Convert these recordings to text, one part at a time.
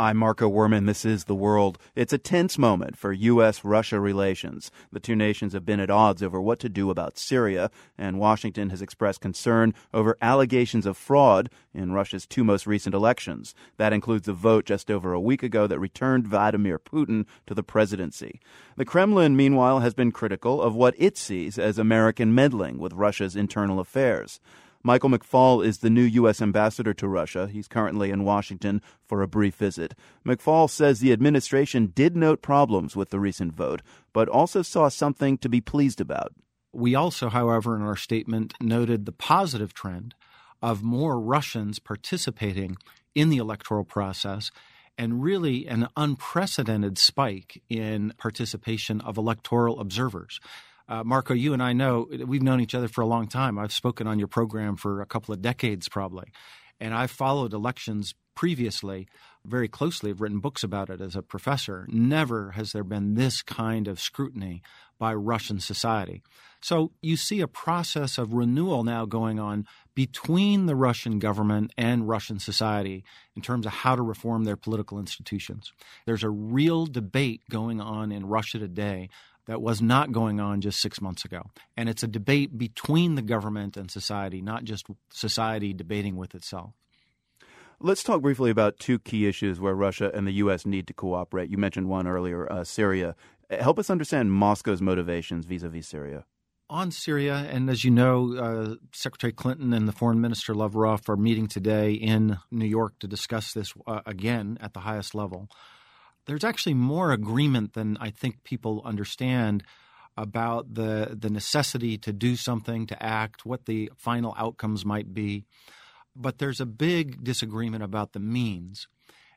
I'm Marco Werman. This is The World. It's a tense moment for U.S. Russia relations. The two nations have been at odds over what to do about Syria, and Washington has expressed concern over allegations of fraud in Russia's two most recent elections. That includes a vote just over a week ago that returned Vladimir Putin to the presidency. The Kremlin, meanwhile, has been critical of what it sees as American meddling with Russia's internal affairs. Michael McFaul is the new U.S. ambassador to Russia. He's currently in Washington for a brief visit. McFaul says the administration did note problems with the recent vote, but also saw something to be pleased about. We also, however, in our statement noted the positive trend of more Russians participating in the electoral process and really an unprecedented spike in participation of electoral observers. Uh, Marco, you and I know we've known each other for a long time. I've spoken on your program for a couple of decades, probably, and I've followed elections previously very closely. I've written books about it as a professor. Never has there been this kind of scrutiny by Russian society. So you see a process of renewal now going on between the Russian government and Russian society in terms of how to reform their political institutions. There's a real debate going on in Russia today that was not going on just six months ago. And it's a debate between the government and society, not just society debating with itself. Let's talk briefly about two key issues where Russia and the U.S. need to cooperate. You mentioned one earlier, uh, Syria. Help us understand Moscow's motivations vis a vis Syria. On Syria, and as you know, uh, Secretary Clinton and the Foreign Minister Lavrov are meeting today in New York to discuss this uh, again at the highest level there's actually more agreement than I think people understand about the the necessity to do something, to act, what the final outcomes might be. But there's a big disagreement about the means.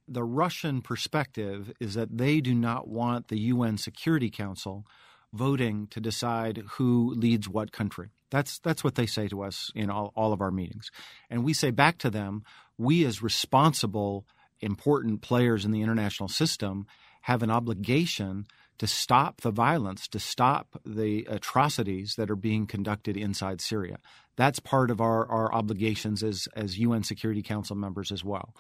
The Russian perspective is that they do not want the UN Security Council voting to decide who leads what country. That's that's what they say to us in all, all of our meetings. And we say back to them, we as responsible important players in the international system have an obligation to stop the violence, to stop the atrocities that are being conducted inside Syria. That's part of our, our obligations as, as UN Security Council members as well.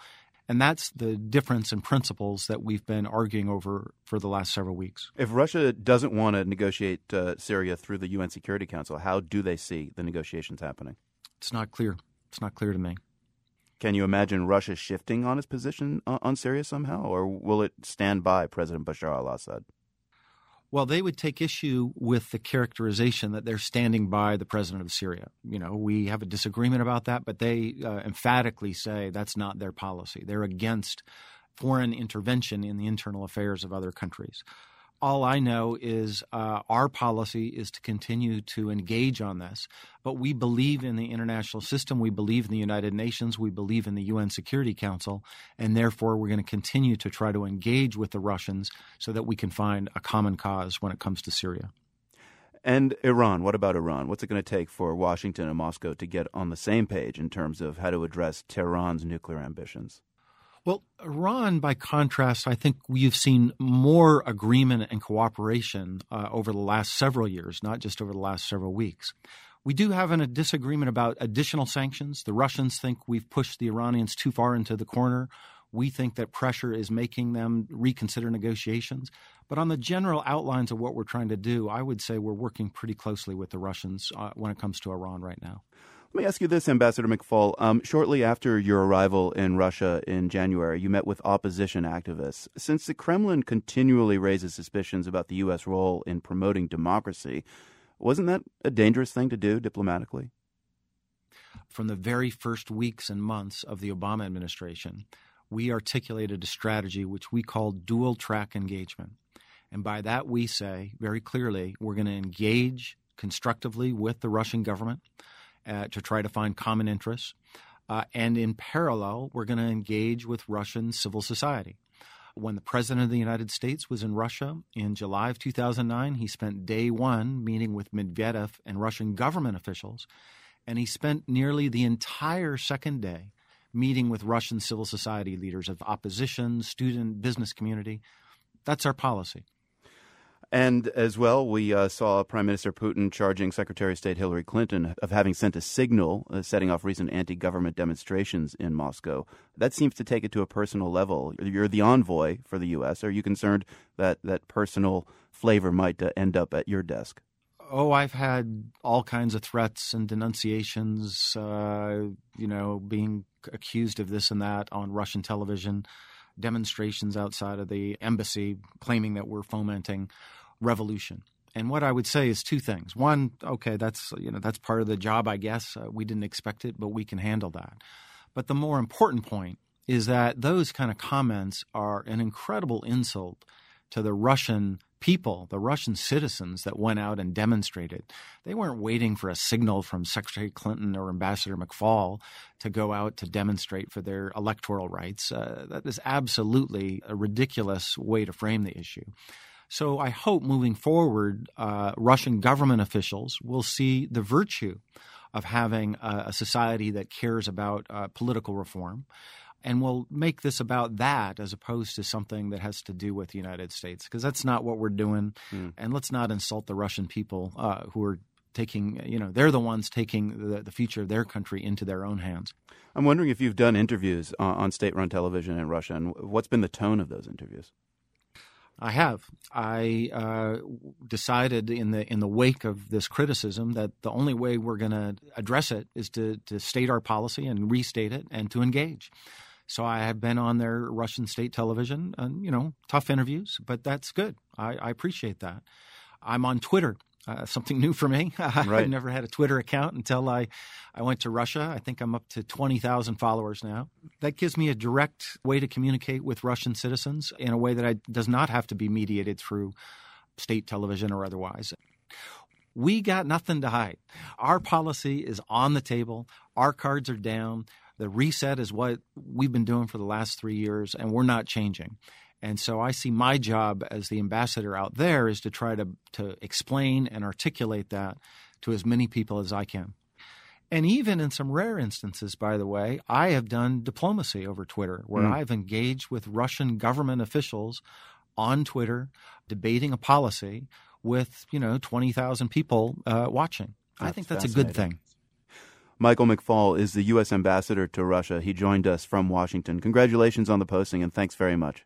And that's the difference in principles that we've been arguing over for the last several weeks. If Russia doesn't want to negotiate uh, Syria through the UN Security Council, how do they see the negotiations happening? It's not clear. It's not clear to me. Can you imagine Russia shifting on its position on Syria somehow, or will it stand by President Bashar al Assad? Well, they would take issue with the characterization that they're standing by the president of Syria. You know, we have a disagreement about that, but they uh, emphatically say that's not their policy. They're against foreign intervention in the internal affairs of other countries all I know is uh, our policy is to continue to engage on this. But we believe in the international system. We believe in the United Nations. We believe in the UN Security Council. And therefore, we're going to continue to try to engage with the Russians so that we can find a common cause when it comes to Syria. And Iran, what about Iran? What's it going to take for Washington and Moscow to get on the same page in terms of how to address Tehran's nuclear ambitions? Well, Iran, by contrast, I think we've seen more agreement and cooperation uh, over the last several years, not just over the last several weeks. We do have an, a disagreement about additional sanctions. The Russians think we've pushed the Iranians too far into the corner. We think that pressure is making them reconsider negotiations. But on the general outlines of what we're trying to do, I would say we're working pretty closely with the Russians uh, when it comes to Iran right now. Let me ask you this, Ambassador McFaul. Um, shortly after your arrival in Russia in January, you met with opposition activists. Since the Kremlin continually raises suspicions about the U.S. role in promoting democracy, wasn't that a dangerous thing to do diplomatically? From the very first weeks and months of the Obama administration, we articulated a strategy which we call dual track engagement. And by that, we say very clearly we're going to engage constructively with the Russian government uh, to try to find common interests. Uh, and in parallel, we're going to engage with Russian civil society. When the President of the United States was in Russia in July of 2009, he spent day one meeting with Medvedev and Russian government officials, and he spent nearly the entire second day meeting with Russian civil society leaders of opposition, student, business community. That's our policy. And as well, we uh, saw Prime Minister Putin charging Secretary of State Hillary Clinton of having sent a signal uh, setting off recent anti government demonstrations in Moscow. That seems to take it to a personal level. You're the envoy for the U.S. Are you concerned that that personal flavor might uh, end up at your desk? Oh, I've had all kinds of threats and denunciations, uh, you know, being accused of this and that on Russian television, demonstrations outside of the embassy claiming that we're fomenting revolution. And what I would say is two things. One, okay, that's you know that's part of the job, I guess. Uh, we didn't expect it, but we can handle that. But the more important point is that those kind of comments are an incredible insult to the Russian people, the Russian citizens that went out and demonstrated. They weren't waiting for a signal from Secretary Clinton or Ambassador McFaul to go out to demonstrate for their electoral rights. Uh, that is absolutely a ridiculous way to frame the issue. So I hope moving forward, uh, Russian government officials will see the virtue of having a, a society that cares about uh, political reform and we'll make this about that as opposed to something that has to do with the United States because that's not what we're doing. Mm. And let's not insult the Russian people uh, who are taking, you know, they're the ones taking the, the, future of their country into their own hands. I'm wondering if you've done interviews on, on state run television in Russia and what's been the tone of those interviews? I have. I uh, decided in the in the wake of this criticism that the only way we're going to address it is to to state our policy and restate it and to engage. So I have been on their Russian state television, and you know, tough interviews, but that's good. I, I appreciate that. I'm on Twitter. Uh, something new for me. Right. I've never had a Twitter account until I, I went to Russia. I think I'm up to 20,000 followers now. That gives me a direct way to communicate with Russian citizens in a way that I, does not have to be mediated through state television or otherwise. We got nothing to hide. Our policy is on the table. Our cards are down. The reset is what we've been doing for the last three years, and we're not changing. And so I see my job as the ambassador out there is to try to, to explain and articulate that to as many people as I can. And even in some rare instances, by the way, I have done diplomacy over Twitter where mm. I've engaged with Russian government officials on Twitter debating a policy with, you know, 20,000 people uh, watching. That's I think that's a good thing. Michael McFaul is the U.S. ambassador to Russia. He joined us from Washington. Congratulations on the posting, and thanks very much.